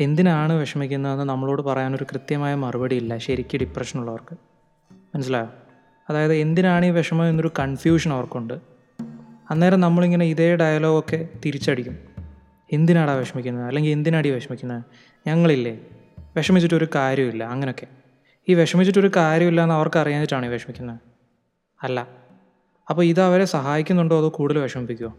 എന്തിനാണ് വിഷമിക്കുന്നതെന്ന് നമ്മളോട് പറയാനൊരു കൃത്യമായ മറുപടി ഇല്ല. ശരിക്കും ഡിപ്രഷനുള്ളവർക്ക് മനസ്സിലായോ? അതായത് എന്തിനാണ് ഈ വിഷമം എന്നൊരു കൺഫ്യൂഷൻ അവർക്കുണ്ട്. അന്നേരം നമ്മളിങ്ങനെ ഇതേ ഡയലോഗൊക്കെ തിരിച്ചടിക്കും. എന്തിനാടാ വിഷമിക്കുന്നത്? അല്ലെങ്കിൽ എന്തിനാടി വിഷമിക്കുന്നത്? ഞങ്ങളില്ലേ. വിഷമിച്ചിട്ടൊരു കാര്യമില്ല അങ്ങനെയൊക്കെ ഈ വിഷമിച്ചിട്ടൊരു കാര്യമില്ല എന്ന് അവർക്ക് അറിയാനിട്ടാണ് ഈ വിഷമിക്കുന്നത്. അല്ല. അപ്പോൾ ഇത് അവരെ സഹായിക്കുന്നുണ്ടോ അതോ കൂടുതൽ വിഷമിപ്പിക്കുമോ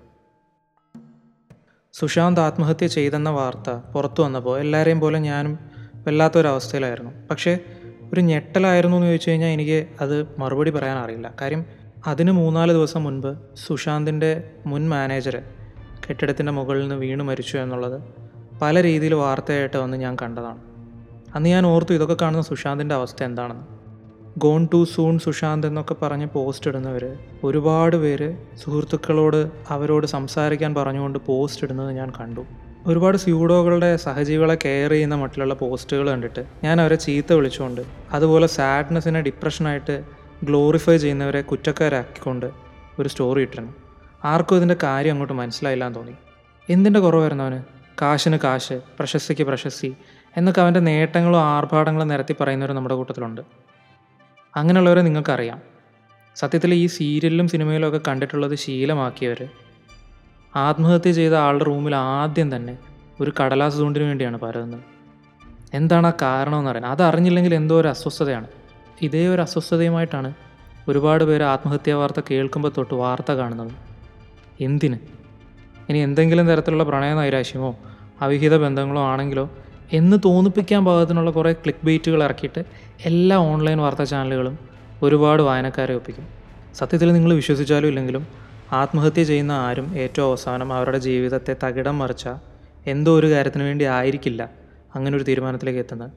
സുശാന്ത് ആത്മഹത്യ ചെയ്തെന്ന വാർത്ത പുറത്തു വന്നപ്പോൾ എല്ലാവരെയും പോലെ ഞാനും വല്ലാത്തൊരവസ്ഥയിലായിരുന്നു. പക്ഷേ ഒരു ഞെട്ടലായിരുന്നു എന്ന് ചോദിച്ചു കഴിഞ്ഞാൽ എനിക്ക് അത് മറുപടി പറയാൻ അറിയില്ല. കാര്യം അതിന് മൂന്നാൽ ദിവസം മുൻപ് സുശാന്തിന്റെ മുൻ മാനേജർ കെട്ടിടത്തിന്റെ മുകളിൽ നിന്ന് വീണ് മരിച്ചു എന്നുള്ളത് പല രീതിയിൽ വാർത്തയായിട്ട് വന്ന് ഞാൻ കണ്ടതാണ്. അന്ന് ഞാൻ ഓർത്തു ഇതൊക്കെ കാണുന്ന സുശാന്തിന്റെ അവസ്ഥ എന്താണെന്ന്. ഗോൺ ടു സൂൺ സുശാന്ത് എന്നൊക്കെ പറഞ്ഞ് പോസ്റ്റ് ഇടുന്നവർ ഒരുപാട് പേര് സുഹൃത്തുക്കളോട് അവരോട് സംസാരിക്കാൻ പറഞ്ഞുകൊണ്ട് പോസ്റ്റ് ഇടുന്നത് ഞാൻ കണ്ടു. ഒരുപാട് സ്യൂഡോകളുടെ സഹജീവികളെ കെയർ ചെയ്യുന്ന മട്ടിലുള്ള പോസ്റ്റുകൾ കണ്ടിട്ട് ഞാൻ അവരെ ചീത്ത വിളിച്ചുകൊണ്ട് അതുപോലെ സാഡ്നെസ്സിനെ ഡിപ്രഷനായിട്ട് ഗ്ലോറിഫൈ ചെയ്യുന്നവരെ കുറ്റക്കാരാക്കിക്കൊണ്ട് ഒരു സ്റ്റോറി ഇട്ടിരുന്നു. ആർക്കും ഇതിന്റെ കാര്യം അങ്ങോട്ട് മനസ്സിലായില്ല എന്ന് തോന്നി. എന്തിന്റെ കുറവായിരുന്നു അവന്? കാശിന് കാശ് പ്രശസ്തിക്ക് പ്രശസ്തി എന്നൊക്കെ അവന്റെ നേട്ടങ്ങളും ആർഭാടങ്ങളും നിരത്തി പറയുന്നവർ നമ്മുടെ കൂട്ടത്തിലുണ്ട്. അങ്ങനെയുള്ളവരെ നിങ്ങൾക്കറിയാം. സത്യത്തിൽ ഈ സീരിയലിലും സിനിമയിലും ഒക്കെ കണ്ടിട്ടുള്ളത് ശീലമാക്കിയവർ ആത്മഹത്യ ചെയ്ത ആളുടെ റൂമിൽ ആദ്യം തന്നെ ഒരു കടലാസ് ചൂണ്ടിന് വേണ്ടിയാണ് പരതുന്നത് എന്താണ് ആ കാരണമെന്ന് അറിയാൻ. അതറിഞ്ഞില്ലെങ്കിൽ എന്തോ ഒരു അസ്വസ്ഥതയാണ്. ഇതേ ഒരു അസ്വസ്ഥതയുമായിട്ടാണ് ഒരുപാട് പേര് ആത്മഹത്യാ വാർത്ത കേൾക്കുമ്പോൾ തൊട്ട് വാർത്ത കാണുന്നത്. എന്തിന്? ഇനി എന്തെങ്കിലും തരത്തിലുള്ള പ്രണയ നൈരാശ്യമോ അവിഹിത ബന്ധങ്ങളോ ആണെങ്കിലോ എന്ന് തോന്നിപ്പിക്കാൻ പാകത്തിനുള്ള കുറേ ക്ലിക്ക് ബെയ്റ്റുകൾ ഇറക്കിയിട്ട് എല്ലാ ഓൺലൈൻ വാർത്താ ചാനലുകളും ഒരുപാട് വായനക്കാരെ ഒപ്പിക്കും. സത്യത്തിൽ നിങ്ങൾ വിശ്വസിച്ചാലും ഇല്ലെങ്കിലും ആത്മഹത്യ ചെയ്യുന്ന ആരും ഏറ്റവും അവസാനം അവരുടെ ജീവിതത്തെ തകിടം മറിച്ച എന്തോ ഒരു കാര്യത്തിന് വേണ്ടി ആയിരിക്കില്ല അങ്ങനെ ഒരു തീരുമാനത്തിലേക്ക് എത്തുന്നത്.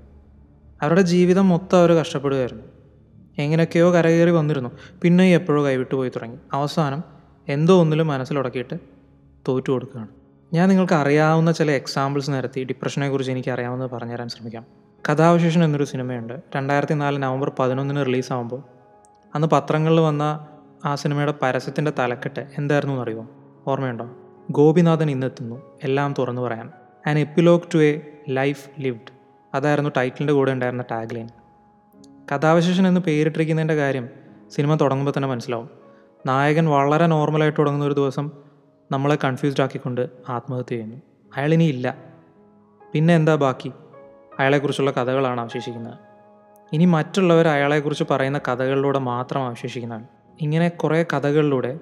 അവരുടെ ജീവിതം മൊത്തം അവർ കഷ്ടപ്പെടുകയായിരുന്നു. എങ്ങനെയൊക്കെയോ കരകയറി വന്നിരുന്നു. പിന്നെ എപ്പോഴോ കൈവിട്ടു പോയി തുടങ്ങി. അവസാനം എന്തോ ഒന്നിലും മനസ്സിലുടക്കിയിട്ട് തോറ്റു കൊടുക്കുകയാണ്. ഞാൻ നിങ്ങൾക്ക് അറിയാവുന്ന ചില എക്സാമ്പിൾസ് നിരത്തി ഡിപ്രഷനെ കുറിച്ച് എനിക്ക് അറിയാവുന്നത് പറഞ്ഞുതരാൻ ശ്രമിക്കാം. കഥാവശേഷൻ എന്നൊരു സിനിമയുണ്ട്. രണ്ടായിരത്തി നാല് നവംബർ പതിനൊന്നിന് റിലീസാകുമ്പോൾ അന്ന് പത്രങ്ങളിൽ വന്ന ആ സിനിമയുടെ പരസ്യത്തിന്റെ തലക്കെട്ട് എന്തായിരുന്നു എന്നറിയുമോ? ഓർമ്മയുണ്ടോ? ഗോപിനാഥൻ ഇന്നെത്തുന്നു. എല്ലാം തുറന്നു പറയാൻ. An epilogue to a life lived അതായിരുന്നു ടൈറ്റിലിന്റെ കൂടെ ഉണ്ടായിരുന്ന ടാഗ് ലൈൻ എന്ന് പേരിട്ടിരിക്കുന്നതിന്റെ കാര്യം സിനിമ തുടങ്ങുമ്പോൾ തന്നെ മനസ്സിലാവും. നായകൻ വളരെ നോർമലായിട്ട് തുടങ്ങുന്ന ഒരു ദിവസം നമ്മളെ കൺഫ്യൂസ്ഡ് ആക്കിക്കൊണ്ട് ആത്മഹത്യ ചെയ്യുന്നു. അയാളിനി ഇല്ല. പിന്നെ എന്താ ബാക്കി? അയാളെക്കുറിച്ചുള്ള കഥകളാണ് അവശേഷിക്കുന്നത്. ഇനി മറ്റുള്ളവർ അയാളെക്കുറിച്ച് പറയുന്ന കഥകളിലൂടെ മാത്രം അവശേഷിക്കുന്നതാണ് ഇങ്ങനെ കുറേ കഥകളിലൂടെ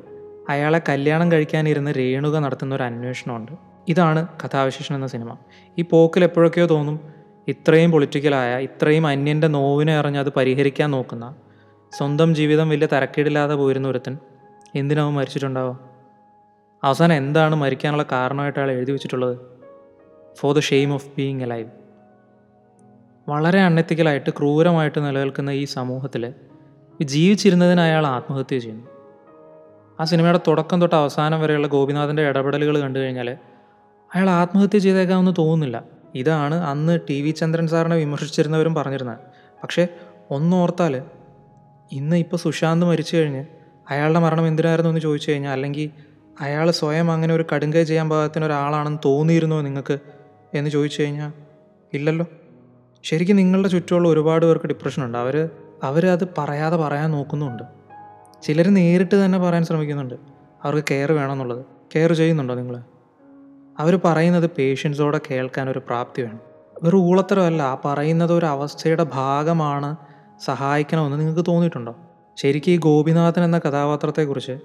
അയാളെ കല്യാണം കഴിക്കാനിരുന്ന് രേണുക നടത്തുന്ന ഒരു അന്വേഷണമുണ്ട്. ഇതാണ് കഥാവിശേഷൻ എന്ന സിനിമ. ഈ പോക്കിൽ എപ്പോഴൊക്കെയോ തോന്നും ഇത്രയും പൊളിറ്റിക്കലായ ഇത്രയും അന്യന്റെ നോവിനെ അറിഞ്ഞ് അത് പരിഹരിക്കാൻ നോക്കുന്ന സ്വന്തം ജീവിതം വലിയ തരക്കേടില്ലാതെ പോയിരുന്ന ഒരുത്തൻ എന്തിനാവും മരിച്ചിട്ടുണ്ടാവുക അവസാനം എന്താണ് മരിക്കാനുള്ള കാരണമായിട്ട് അയാൾ എഴുതി വെച്ചിട്ടുള്ളത്? For the shame of being a live വളരെ അൺഎത്തിക്കലായിട്ട് ക്രൂരമായിട്ട് നിലനിൽക്കുന്ന ഈ സമൂഹത്തിൽ ജീവിച്ചിരുന്നതിന് അയാൾ ആത്മഹത്യ ചെയ്യുന്നു. ആ സിനിമയുടെ തുടക്കം തൊട്ട് അവസാനം വരെയുള്ള ഗോപിനാഥന്റെ ഇടപെടലുകൾ കണ്ടു കഴിഞ്ഞാൽ അയാൾ ആത്മഹത്യ ചെയ്തേക്കാമെന്ന് തോന്നുന്നില്ല. ഇതാണ് അന്ന് ടി വി ചന്ദ്രൻ സാറിനെ വിമർശിച്ചിരുന്നവരും പറഞ്ഞിരുന്നത്. പക്ഷേ ഒന്നോർത്താൽ ഇന്ന് ഇപ്പോൾ സുശാന്ത് മരിച്ചു കഴിഞ്ഞ് അയാളുടെ മരണം എന്തിനായിരുന്നു എന്ന് ചോദിച്ചു കഴിഞ്ഞാൽ അല്ലെങ്കിൽ അയാൾ സ്വയം അങ്ങനെ ഒരു കടുങ്കൈ ചെയ്യാൻ പാകത്തിന് ഒരാളാണെന്ന് തോന്നിയിരുന്നോ നിങ്ങൾക്ക്? എന്ന് ചോദിച്ചു കഴിഞ്ഞാൽ ഇല്ലല്ലോ. ശരിക്കും നിങ്ങളുടെ ചുറ്റുമുള്ള ഒരുപാട് പേർക്ക് ഡിപ്രഷൻ ഉണ്ട്. അവർ അവരത് പറയാതെ പറയാൻ നോക്കുന്നുണ്ട്. ചിലർ നേരിട്ട് തന്നെ പറയാൻ ശ്രമിക്കുന്നുണ്ട്. അവർക്ക് കെയർ വേണമെന്നുള്ളത്. കെയർ ചെയ്യുന്നുണ്ടോ നിങ്ങൾ? അവർ പറയുന്നത് പേഷ്യൻസോടെ കേൾക്കാൻ ഒരു പ്രാപ്തി വേണം. ഒരു ഊളത്തരമല്ല ആ പറയുന്നത് ഒരു അവസ്ഥയുടെ ഭാഗമാണ് സഹായിക്കണമെന്ന് നിങ്ങൾക്ക് തോന്നിയിട്ടുണ്ടോ? ശരിക്കും ഈ ഗോപിനാഥൻ എന്ന കഥാപാത്രത്തെക്കുറിച്ച്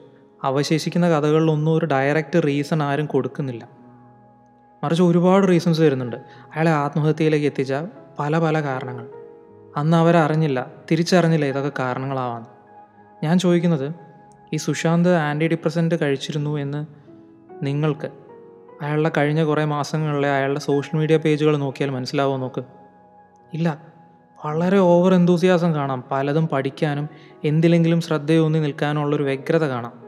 അവശേഷിക്കുന്ന കഥകളിലൊന്നും ഒരു ഡയറക്റ്റ് റീസൺ ആരും കൊടുക്കുന്നില്ല. മറിച്ച് ഒരുപാട് റീസൺസ് വരുന്നുണ്ട്. അയാളെ ആത്മഹത്യയിലേക്ക് എത്തിച്ച പല പല കാരണങ്ങൾ. അന്ന് അവരറിഞ്ഞില്ല തിരിച്ചറിഞ്ഞില്ല ഇതൊക്കെ കാരണങ്ങളാവാന്ന്. ഞാൻ ചോദിക്കുന്നത് ഈ സുശാന്ത് ആന്റി ഡിപ്രസന്റ് കഴിച്ചിരുന്നു എന്ന് നിങ്ങൾക്ക് അയാളുടെ കഴിഞ്ഞ കുറേ മാസങ്ങളിലെ അയാളുടെ സോഷ്യൽ മീഡിയ പേജുകൾ നോക്കിയാൽ മനസ്സിലാവുമോ നോക്ക്? ഇല്ല. വളരെ ഓവർ എന്തൂസിയാസം കാണാം. പലതും പഠിക്കാനും എന്തിലെങ്കിലും ശ്രദ്ധയൂന്നി നിൽക്കാനുള്ളൊരു വ്യഗ്രത കാണാം.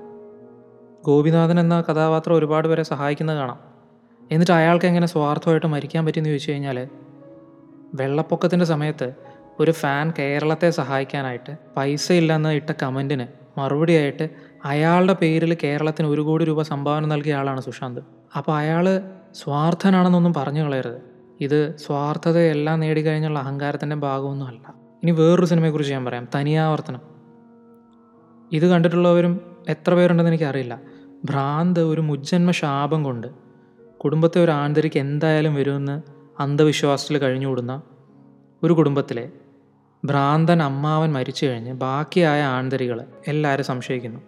ഗോപിനാഥൻ എന്ന കഥാപാത്രം ഒരുപാട് പേരെ സഹായിക്കുന്നത് കാണാം. എന്നിട്ട് അയാൾക്ക് എങ്ങനെ സ്വാർത്ഥമായിട്ട് മരിക്കാൻ പറ്റിയെന്ന് ചോദിച്ചു കഴിഞ്ഞാൽ വെള്ളപ്പൊക്കത്തിന്റെ സമയത്ത് ഒരു ഫാൻ കേരളത്തെ സഹായിക്കാനായിട്ട് പൈസ ഇല്ലെന്ന് ഇട്ട കമന്റിന് മറുപടിയായിട്ട് അയാളുടെ പേരിൽ കേരളത്തിന് ഒരു കോടി രൂപ സംഭാവന നൽകിയ ആളാണ് സുശാന്ത്. അപ്പോൾ അയാൾ സ്വാർത്ഥനാണെന്നൊന്നും പറഞ്ഞു കളയരുത്. ഇത് സ്വാർത്ഥതയെല്ലാം നേടിക്കഴിഞ്ഞുള്ള അഹങ്കാരത്തിന്റെ ഭാഗമൊന്നുമല്ല ഇനി വേറൊരു സിനിമയെക്കുറിച്ച് ഞാൻ പറയാം. തനിയാവർത്തനം. ഇത് കണ്ടിട്ടുള്ളവരും എത്ര പേരുണ്ടെന്ന് എനിക്കറിയില്ല. ഭ്രാന്ത് ഒരു മുജ്ജന്മ ശാപം കൊണ്ട് കുടുംബത്തെ ഒരു ആന്തരിക്ക് എന്തായാലും വരുമെന്ന് അന്ധവിശ്വാസത്തിൽ കഴിഞ്ഞുകൂടുന്ന ഒരു കുടുംബത്തിലെ ഭ്രാന്തൻ അമ്മാവൻ മരിച്ചു കഴിഞ്ഞ് ബാക്കിയായ ആന്തരികൾ എല്ലാവരും സംശയിക്കുന്നു.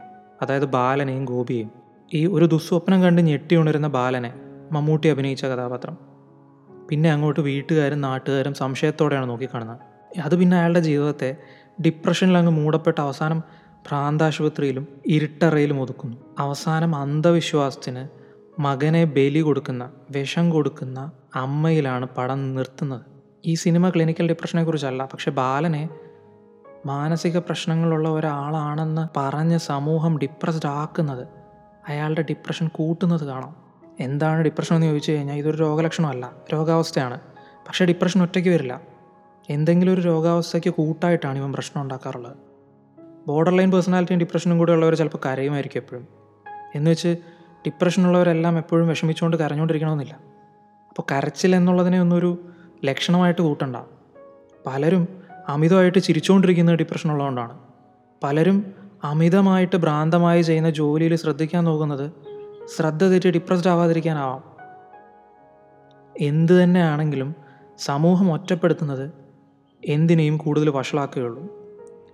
അതായത് ബാലനെയും ഗോപിയെയും. ഈ ഒരു ദുസ്വപ്നം കണ്ട് ഞെട്ടി ഉണരുന്ന ബാലനെ മമ്മൂട്ടി അഭിനയിച്ച കഥാപാത്രം. പിന്നെ അങ്ങോട്ട് വീട്ടുകാരും നാട്ടുകാരും സംശയത്തോടെയാണ് നോക്കിക്കാണുന്നത്. അത് പിന്നെ അയാളുടെ ജീവിതത്തെ ഡിപ്രഷനിൽ അങ്ങ് മൂടപ്പെട്ട അവസാനം ഭ്രാന്താശുപത്രിയിലും ഇരുട്ടറയിലും ഒതുക്കുന്നു. അവസാനം അന്ധവിശ്വാസത്തിന് മകനെ ബലി കൊടുക്കുന്ന വിഷം കൊടുക്കുന്ന അമ്മയിലാണ് പടം നിർത്തുന്നത്. ഈ സിനിമ ക്ലിനിക്കൽ ഡിപ്രഷനെക്കുറിച്ചല്ല പക്ഷെ ബാലനെ മാനസിക പ്രശ്നങ്ങളുള്ള ഒരാളാണെന്ന് പറഞ്ഞ് സമൂഹം ഡിപ്രസ്ഡ് ആക്കുന്നത് അയാളുടെ ഡിപ്രഷൻ കൂട്ടുന്നത് കാണാം. എന്താണ് ഡിപ്രഷൻ എന്ന് ചോദിച്ചു കഴിഞ്ഞാൽ ഇതൊരു രോഗലക്ഷണമല്ല രോഗാവസ്ഥയാണ്. പക്ഷേ ഡിപ്രഷൻ ഒറ്റയ്ക്ക് വരില്ല. എന്തെങ്കിലും ഒരു രോഗാവസ്ഥയ്ക്ക് കൂട്ടായിട്ടാണ് ഇവൻ പ്രശ്നം ഉണ്ടാക്കാറുള്ളത്. ബോർഡർ ലൈൻ പേഴ്സണാലിറ്റിയും ഡിപ്രഷനും കൂടെ ഉള്ളവർ ചിലപ്പോൾ കരയുമായിരിക്കും എപ്പോഴും. എന്ന് വെച്ച് ഡിപ്രഷനുള്ളവരെല്ലാം എപ്പോഴും വിഷമിച്ചുകൊണ്ട് കരഞ്ഞുകൊണ്ടിരിക്കണമെന്നില്ല അപ്പോൾ കരച്ചിൽ എന്നുള്ളതിനെ ഒന്നൊരു ലക്ഷണമായിട്ട് കൂട്ടണ്ട. പലരും അമിതമായിട്ട് ചിരിച്ചുകൊണ്ടിരിക്കുന്നത് ഡിപ്രഷൻ ഉള്ളതുകൊണ്ടാണ്. പലരും അമിതമായിട്ട് ഭ്രാന്തമായി ചെയ്യുന്ന ജോലിയിൽ ശ്രദ്ധിക്കാൻ നോക്കുന്നത് ശ്രദ്ധ തെറ്റി ഡിപ്രസ്ഡ് ആവാതിരിക്കാനാവാം. എന്ത് തന്നെയാണെങ്കിലും സമൂഹം ഒറ്റപ്പെടുത്തുന്നത് എന്തിനേയും കൂടുതൽ വഷളാക്കുകയുള്ളൂ.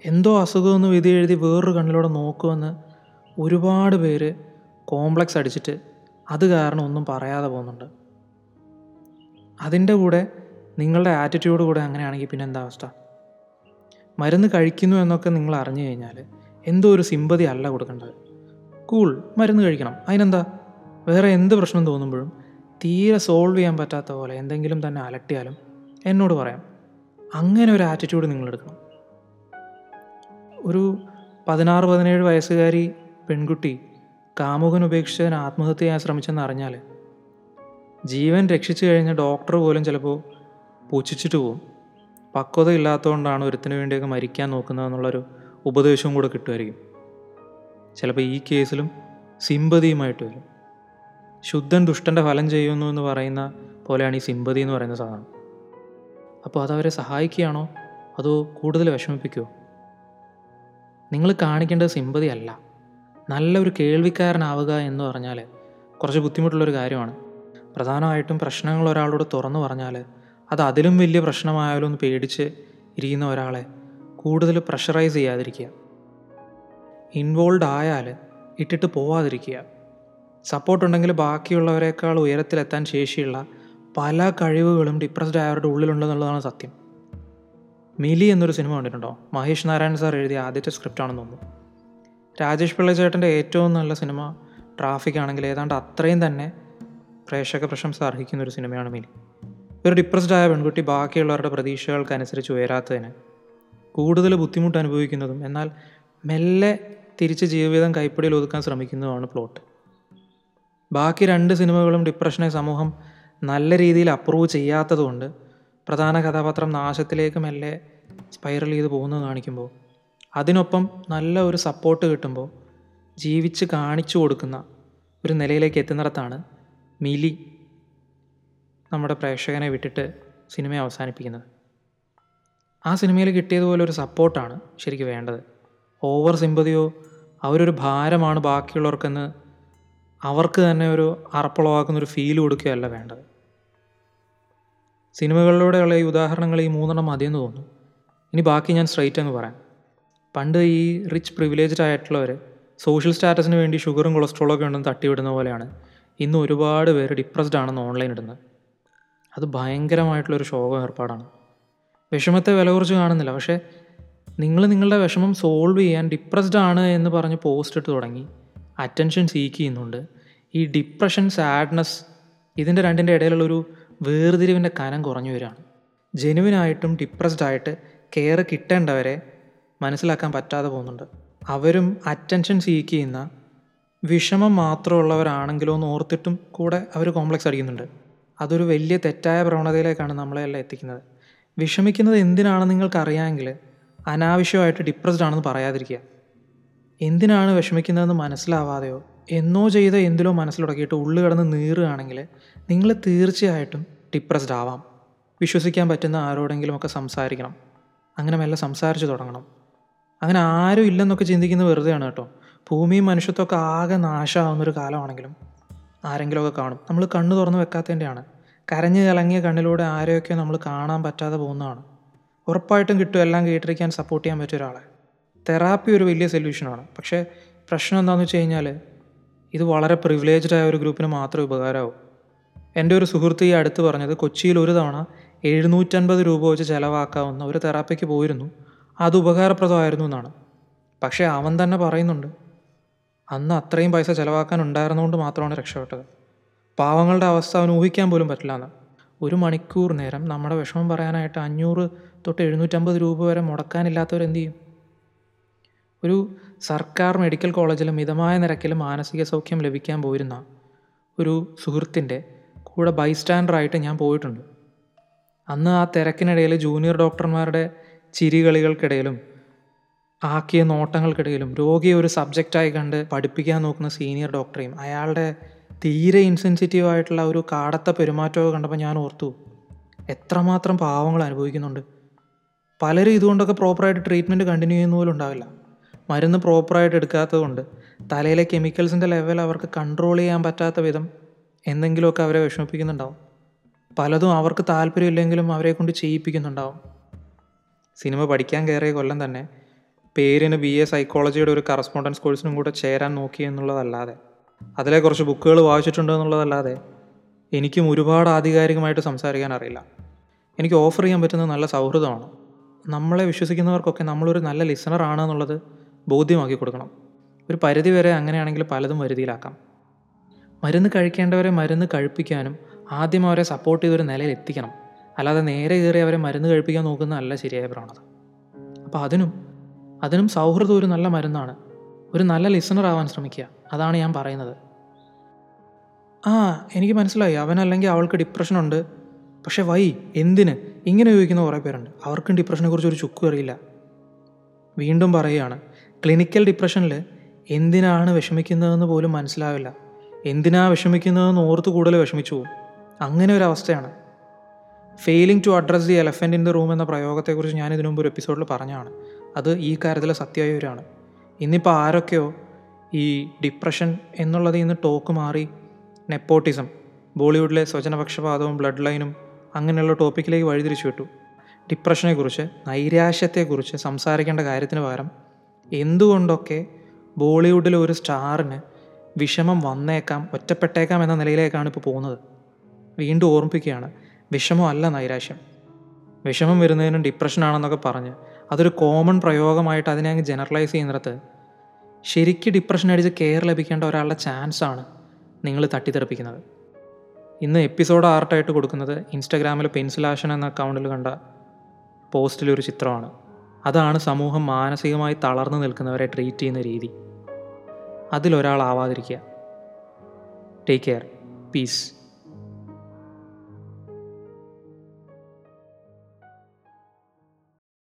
എന്തോ അസുഖമെന്ന് വിധി എഴുതി വേറൊരു കണ്ണിലൂടെ നോക്കുമെന്ന് ഒരുപാട് പേര് കോംപ്ലക്സ് അടിച്ചിട്ട് അത് കാരണം ഒന്നും പറയാതെ പോകുന്നുണ്ട്. അതിന്റെ കൂടെ നിങ്ങളുടെ ആറ്റിറ്റ്യൂഡ് കൂടെ അങ്ങനെയാണെങ്കിൽ പിന്നെ എന്താ അവസ്ഥ? മരുന്ന് കഴിക്കുന്നു എന്നൊക്കെ നിങ്ങൾ അറിഞ്ഞു കഴിഞ്ഞാൽ എന്തോ ഒരു സിമ്പതി അല്ല കൊടുക്കേണ്ടത്. കൂൾ മരുന്ന് കഴിക്കണം. അതിനെന്താ? വേറെ എന്ത് പ്രശ്നം തോന്നുമ്പോഴും തീരെ സോൾവ് ചെയ്യാൻ പറ്റാത്ത പോലെ എന്തെങ്കിലും തന്നെ അലട്ടിയാലും എന്നോട് പറയാം. അങ്ങനെ ഒരു ആറ്റിറ്റ്യൂഡ് നിങ്ങൾ എടുക്കണം. ഒരു പതിനാറ് പതിനേഴ് വയസ്സുകാരി പെൺകുട്ടി കാമുകൻ ഉപേക്ഷിച്ചതിന് ആത്മഹത്യ ചെയ്യാൻ ശ്രമിച്ചെന്ന് അറിഞ്ഞാൽ ജീവൻ രക്ഷിച്ചു കഴിഞ്ഞ ഡോക്ടർ പോലും ചിലപ്പോൾ പുച്ഛിച്ചിട്ട് പോകും പക്വത ഇല്ലാത്തതുകൊണ്ടാണ് ഒരുത്തിന് വേണ്ടിയൊക്കെ മരിക്കാൻ നോക്കുന്നതെന്നുള്ളൊരു ഉപദേശവും കൂടെ കിട്ടുമായിരിക്കും. ചിലപ്പോൾ ഈ കേസിലും സിമ്പതിയുമായിട്ട് വരും. ശുദ്ധൻ ദുഷ്ടന്റെ ഫലം ചെയ്യുന്നു എന്ന് പറയുന്ന പോലെയാണ് ഈ സിമ്പതി എന്ന് പറയുന്ന സാധനം. അപ്പോൾ അതവരെ സഹായിക്കുകയാണോ? അതോ കൂടുതൽ വിഷമിപ്പിക്കുമോ നിങ്ങൾ കാണിക്കേണ്ടത് സിമ്പതി അല്ല. നല്ലൊരു കേൾവിക്കാരനാവുക എന്ന് പറഞ്ഞാൽ കുറച്ച് ബുദ്ധിമുട്ടുള്ളൊരു കാര്യമാണ്. പ്രധാനമായിട്ടും പ്രശ്നങ്ങൾ ഒരാളോട് തുറന്നു പറഞ്ഞാൽ അത് അതിലും വലിയ പ്രശ്നമായാലും എന്ന് പേടിച്ച് ഇരിക്കുന്ന ഒരാളെ കൂടുതൽ പ്രഷറൈസ് ചെയ്യാതിരിക്കുക. ഇൻവോൾവ് ആയാൽ ഇട്ടിട്ട് പോവാതിരിക്കുക. സപ്പോർട്ട് ഉണ്ടെങ്കിൽ ബാക്കിയുള്ളവരെക്കാൾ ഉയരത്തിലെത്താൻ ശേഷിയുള്ള പല കഴിവുകളും ഡിപ്രസ്ഡ് ആയവരുടെ ഉള്ളിലുണ്ടെന്നുള്ളതാണ് സത്യം. മിലി എന്നൊരു സിനിമ കണ്ടിട്ടുണ്ടോ? മഹേഷ് നാരായൺ സാർ എഴുതിയ ആദ്യത്തെ സ്ക്രിപ്റ്റാണെന്ന് തോന്നുന്നു. രാജേഷ് പിള്ള ചേട്ടന്റെ ഏറ്റവും നല്ല സിനിമ ട്രാഫിക് ആണെങ്കിൽ ഏതാണ്ട് അത്രയും തന്നെ പ്രേക്ഷക പ്രശംസ അർഹിക്കുന്ന ഒരു സിനിമയാണ് മിലി. ഒരു ഡിപ്രസ്ഡ് ആയ പെൺകുട്ടി ബാക്കിയുള്ളവരുടെ പ്രതീക്ഷകൾക്കനുസരിച്ച് ഉയരാത്തതിന് കൂടുതൽ ബുദ്ധിമുട്ട് അനുഭവിക്കുന്നതും എന്നാൽ മെല്ലെ തിരിച്ച് ജീവിതം കൈപ്പിടിയിൽ ഒതുക്കാൻ ശ്രമിക്കുന്നതുമാണ് പ്ലോട്ട് ബാക്കി രണ്ട് സിനിമകളും ഡിപ്രഷനെ സമൂഹം നല്ല രീതിയിൽ അപ്രൂവ് ചെയ്യാത്തതുകൊണ്ട് പ്രധാന കഥാപാത്രം നാശത്തിലേക്ക് മെല്ലെ സ്പൈറൽ ചെയ്ത് പോകുന്നത് കാണിക്കുമ്പോൾ അതിനൊപ്പം നല്ല ഒരു സപ്പോർട്ട് കിട്ടുമ്പോൾ ജീവിച്ച് കാണിച്ചു കൊടുക്കുന്ന ഒരു നിലയിലേക്ക് എത്തുന്നിടത്താണ് മിലി നമ്മുടെ പ്രേക്ഷകനെ വിട്ടിട്ട് സിനിമ അവസാനിപ്പിക്കുന്നത്. ആ സിനിമയിൽ കിട്ടിയതുപോലെ ഒരു സപ്പോർട്ടാണ് ശരിക്കും വേണ്ടത്. ഓവർ സിമ്പതിയോ അവരൊരു ഭാരമാണ് ബാക്കിയുള്ളവർക്കെന്ന് അവർക്ക് തന്നെ ഒരു അറപ്പുളവാക്കുന്ന ഒരു ഫീൽ കൊടുക്കുകയല്ല വേണ്ടത്. സിനിമകളിലൂടെയുള്ള ഈ ഉദാഹരണങ്ങൾ ഈ മൂന്നെണ്ണം മതിയെന്ന് തോന്നുന്നു. ഇനി ബാക്കി ഞാൻ സ്ട്രൈറ്റ് അങ്ങ് പറയാം. പണ്ട് ഈ റിച്ച് പ്രിവിലേജ്ഡ് ആയിട്ടുള്ളവർ സോഷ്യൽ സ്റ്റാറ്റസിന് വേണ്ടി ഷുഗറും കൊളസ്ട്രോളൊക്കെ ഉണ്ടെന്ന് തട്ടിവിടുന്ന പോലെയാണ് ഇന്ന് ഒരുപാട് പേര് ഡിപ്രസ്ഡ് ആണെന്ന് ഓൺലൈൻ ഇടുന്നത്. അത് ഭയങ്കരമായിട്ടുള്ളൊരു ശോകം ഏർപ്പാടാണ്. വിഷമത്തെ വില കുറച്ച് കാണുന്നില്ല. പക്ഷേ നിങ്ങൾ നിങ്ങളുടെ വിഷമം സോൾവ് ചെയ്യാൻ ഡിപ്രസ്ഡ് ആണ് എന്ന് പറഞ്ഞ് പോസ്റ്റ് ഇട്ട് തുടങ്ങി അറ്റൻഷൻ സീക്ക് ചെയ്യുന്നുണ്ട്. ഈ ഡിപ്രഷൻ സാഡ്നെസ് ഇതിന്റെ രണ്ടിന്റെ ഇടയിലുള്ളൊരു വേർതിരിവിന്റെ കനം കുറഞ്ഞു വരികയാണ്. ജെനുവിനായിട്ടും ഡിപ്രസ്ഡ് ആയിട്ട് കെയർ കിട്ടേണ്ടവരെ മനസ്സിലാക്കാൻ പറ്റാതെ പോകുന്നുണ്ട്. അവരും അറ്റൻഷൻ സീക്ക് ചെയ്യുന്ന വിഷമം മാത്രമുള്ളവരാണെങ്കിലോ എന്ന് ഓർത്തിട്ടും കൂടെ അവർ കോംപ്ലക്സ് അടിക്കുന്നുണ്ട്. അതൊരു വലിയ തെറ്റായ പ്രവണതയിലേക്കാണ് നമ്മളെല്ലാം എത്തിക്കുന്നത്. വിഷമിക്കുന്നത് എന്തിനാണെന്ന് നിങ്ങൾക്കറിയാമെങ്കിൽ അനാവശ്യമായിട്ട് ഡിപ്രസ്ഡ് ആണെന്ന് പറയാതിരിക്കുക. എന്തിനാണ് വിഷമിക്കുന്നതെന്ന് മനസ്സിലാവാതെയോ എന്നോ ചെയ്ത എന്തിലോ മനസ്സിലുടക്കിയിട്ട് ഉള്ളു കിടന്ന് നീറുകയാണെങ്കിൽ നിങ്ങൾ തീർച്ചയായിട്ടും ഡിപ്രസ്ഡ് ആവാം. വിശ്വസിക്കാൻ പറ്റുന്ന ആരോടെങ്കിലും ഒക്കെ സംസാരിക്കണം. അങ്ങനെ മെല്ലെ സംസാരിച്ച് തുടങ്ങണം. അങ്ങനെ ആരും ഇല്ലെന്നൊക്കെ ചിന്തിക്കുന്ന വെറുതെയാണ് കേട്ടോ. ഭൂമിയും മനുഷ്യത്വമൊക്കെ ആകെ നാശമാവുന്നൊരു കാലമാണെങ്കിലും ആരെങ്കിലുമൊക്കെ കാണും. നമ്മൾ കണ്ണു തുറന്ന് വെക്കാത്തതിന്റെയാണ്. കരഞ്ഞ് കലങ്ങിയ കണ്ണിലൂടെ ആരെയൊക്കെ നമ്മൾ കാണാൻ പറ്റാതെ പോകുന്നതാണ്. ഉറപ്പായിട്ടും കിട്ടും എല്ലാം കേട്ടിരിക്കാൻ സപ്പോർട്ട് ചെയ്യാൻ പറ്റിയ ഒരാളെ. തെറാപ്പി ഒരു വലിയ സൊല്യൂഷനാണ് പക്ഷേ പ്രശ്നം എന്താണെന്ന് വെച്ച് കഴിഞ്ഞാൽ ഇത് വളരെ പ്രിവിലേജ്ഡ് ആയ ഒരു ഗ്രൂപ്പിന് മാത്രമേ ഉപകാരമാവും. എന്റെ ഒരു സുഹൃത്ത് ഈ അടുത്ത് പറഞ്ഞത് കൊച്ചിയിൽ ഒരു തവണ എഴുന്നൂറ്റൻപത് രൂപ വെച്ച് ചിലവാക്കാവുന്ന ഒരു തെറാപ്പിക്ക് പോയിരുന്നു. അത് ഉപകാരപ്രദമായിരുന്നു എന്നാണ്. പക്ഷേ അവൻ തന്നെ പറയുന്നുണ്ട് അന്ന് അത്രയും പൈസ ചിലവാക്കാൻ ഉണ്ടായിരുന്നുകൊണ്ട് മാത്രമാണ് രക്ഷപ്പെട്ടത്. പാവങ്ങളുടെ അവസ്ഥ അവന് ഊഹിക്കാൻ പോലും പറ്റില്ല എന്ന് ഒരു മണിക്കൂർ നേരം നമ്മുടെ വിഷമം പറയാനായിട്ട് അഞ്ഞൂറ് തൊട്ട് എഴുന്നൂറ്റമ്പത് രൂപ വരെ മുടക്കാനില്ലാത്തവരെന്ത് ചെയ്യും? ഒരു സർക്കാർ മെഡിക്കൽ കോളേജിൽ മിതമായ നിരക്കിൽ മാനസിക സൗഖ്യം ലഭിക്കാൻ പോയിരുന്ന ഒരു സുഹൃത്തിന്റെ കൂടെ ബൈസ്റ്റാൻഡറായിട്ട് ഞാൻ പോയിട്ടുണ്ട്. അന്ന് ആ തിരക്കിനിടയിൽ ജൂനിയർ ഡോക്ടർമാരുടെ ചിരികളികൾക്കിടയിലും ആക്കിയ നോട്ടങ്ങൾക്കിടയിലും രോഗിയെ ഒരു സബ്ജക്റ്റായി കണ്ട് പഠിപ്പിക്കാൻ നോക്കുന്ന സീനിയർ ഡോക്ടറെയും അയാളുടെ തീരെ ഇൻസെൻസിറ്റീവ് ആയിട്ടുള്ള ഒരു കാടത്ത പെരുമാറ്റമൊക്കെ കണ്ടപ്പോൾ ഞാൻ ഓർത്തു എത്രമാത്രം പാവങ്ങൾ അനുഭവിക്കുന്നുണ്ട്. പലരും ഇതുകൊണ്ടൊക്കെ പ്രോപ്പറായിട്ട് ട്രീറ്റ്മെന്റ് കണ്ടിന്യൂ ചെയ്യുന്ന പോലും ഉണ്ടാവില്ല. മരുന്ന് പ്രോപ്പറായിട്ട് എടുക്കാത്തത് കൊണ്ട് തലയിലെ കെമിക്കൽസിന്റെ ലെവൽ അവർക്ക് കൺട്രോൾ ചെയ്യാൻ പറ്റാത്ത വിധം എന്തെങ്കിലുമൊക്കെ അവരെ വിഷമിപ്പിക്കുന്നുണ്ടാവും. പലതും അവർക്ക് താല്പര്യമില്ലെങ്കിലും അവരെ കൊണ്ട് ചെയ്യിപ്പിക്കുന്നുണ്ടാവും. സിനിമ പഠിക്കാൻ കയറിയ കൊല്ലം തന്നെ പേരിന് ബി എ സൈക്കോളജിയുടെ ഒരു കറസ്പോണ്ടൻസ് കോഴ്സിനും കൂടെ ചേരാൻ നോക്കി എന്നുള്ളതല്ലാതെ അതിലെ കുറച്ച് ബുക്കുകൾ വായിച്ചിട്ടുണ്ട് എന്നുള്ളതല്ലാതെ എനിക്കും ഒരുപാട് ആധികാരികമായിട്ട് സംസാരിക്കാൻ അറിയില്ല. എനിക്ക് ഓഫർ ചെയ്യാൻ പറ്റുന്നത് നല്ല സൗഹൃദമാണ്. നമ്മളെ വിശ്വസിക്കുന്നവർക്കൊക്കെ നമ്മളൊരു നല്ല ലിസണർ ആണ് എന്നുള്ളത് ബോധ്യമാക്കി കൊടുക്കണം. ഒരു പരിധി വരെ അങ്ങനെയാണെങ്കിൽ പലതും വരുതിയിലാക്കാം. മരുന്ന് കഴിക്കേണ്ടവരെ മരുന്ന് കഴിപ്പിക്കാനും ആദ്യം അവരെ സപ്പോർട്ട് ചെയ്തൊരു നിലയിൽ എത്തിക്കണം. അല്ലാതെ നേരെ കയറി അവരെ മരുന്ന് കഴിപ്പിക്കാൻ നോക്കുന്നതല്ല ശരിയായ പ്രവണത. അപ്പോൾ അതിനും അതിനും സൗഹൃദം ഒരു നല്ല മരുന്നാണ്. ഒരു നല്ല ലിസണർ ആവാൻ ശ്രമിക്കുക. അതാണ് ഞാൻ പറയുന്നത്. ആ എനിക്ക് മനസ്സിലായി. അവനല്ലെങ്കിൽ അവൾക്ക് ഡിപ്രഷനുണ്ട് പക്ഷെ വൈ എന്തിന്? ഇങ്ങനെ ചോദിക്കുന്ന കുറേ പേരുണ്ട്. അവർക്കും ഡിപ്രഷനെക്കുറിച്ച് ഒരു ചുക്കും അറിയില്ല. വീണ്ടും പറയുകയാണ്. ക്ലിനിക്കൽ ഡിപ്രഷനിൽ എന്തിനാണ് വിഷമിക്കുന്നതെന്ന് പോലും മനസ്സിലാവില്ല. എന്തിനാണ് വിഷമിക്കുന്നതെന്ന് ഓർത്ത് കൂടുതൽ വിഷമിച്ചു പോകും. അങ്ങനെ ഒരു അവസ്ഥയാണ്. Failing to address the elephant in the room എന്ന പ്രയോഗത്തെക്കുറിച്ച് ഞാൻ ഇതിനു മുമ്പ് ഒരു എപ്പിസോഡിൽ പറഞ്ഞാണ് അത് ഈ കാര്യത്തിൽ സത്യമായവരാണ് ഇന്നിപ്പോൾ ആരൊക്കെയോ ഈ ഡിപ്രഷൻ എന്നുള്ളത് ഇന്ന് ടോക്ക് മാറി നെപ്പോട്ടിസം ബോളിവുഡിലെ സ്വജനപക്ഷപാതവും ബ്ലഡ് ലൈനും അങ്ങനെയുള്ള ടോപ്പിക്കിലേക്ക് വഴിതിരിച്ചു വിട്ടു. ഡിപ്രഷനെക്കുറിച്ച് നൈരാശ്യത്തെക്കുറിച്ച് സംസാരിക്കേണ്ട കാര്യത്തിന് പകരം എന്തുകൊണ്ടൊക്കെ ബോളിവുഡിലെ ഒരു സ്റ്റാറിന് വിഷമം വന്നേക്കാം ഒറ്റപ്പെട്ടേക്കാം എന്ന നിലയിലേക്കാണ് ഇപ്പോൾ പോകുന്നത്? വീണ്ടും ഓർമ്മിപ്പിക്കുകയാണ് വിഷമമല്ല നൈരാശ്യം. വിഷമം വരുന്നതിനും ഡിപ്രഷനാണെന്നൊക്കെ പറഞ്ഞ് അതൊരു കോമൺ പ്രയോഗമായിട്ട് അതിനെ അങ്ങ് ജനറലൈസ് ചെയ്യുന്നിടത്ത് ശരിക്കും ഡിപ്രഷൻ അടിച്ച് കെയർ ലഭിക്കേണ്ട ഒരാളുടെ ചാൻസാണ് നിങ്ങൾ തട്ടിത്തെറിപ്പിക്കുന്നത്. ഇന്ന് എപ്പിസോഡ് ആർട്ടായിട്ട് കൊടുക്കുന്നത് ഇൻസ്റ്റഗ്രാമിൽ പെൻസിലാഷൻ എന്ന അക്കൗണ്ടിൽ കണ്ട പോസ്റ്റിലൊരു ചിത്രമാണ്. അതാണ് സമൂഹം മാനസികമായി തളർന്നു നിൽക്കുന്നവരെ ട്രീറ്റ് ചെയ്യുന്ന രീതി. അതിലൊരാളാവാതിരിക്കുക. Take care piece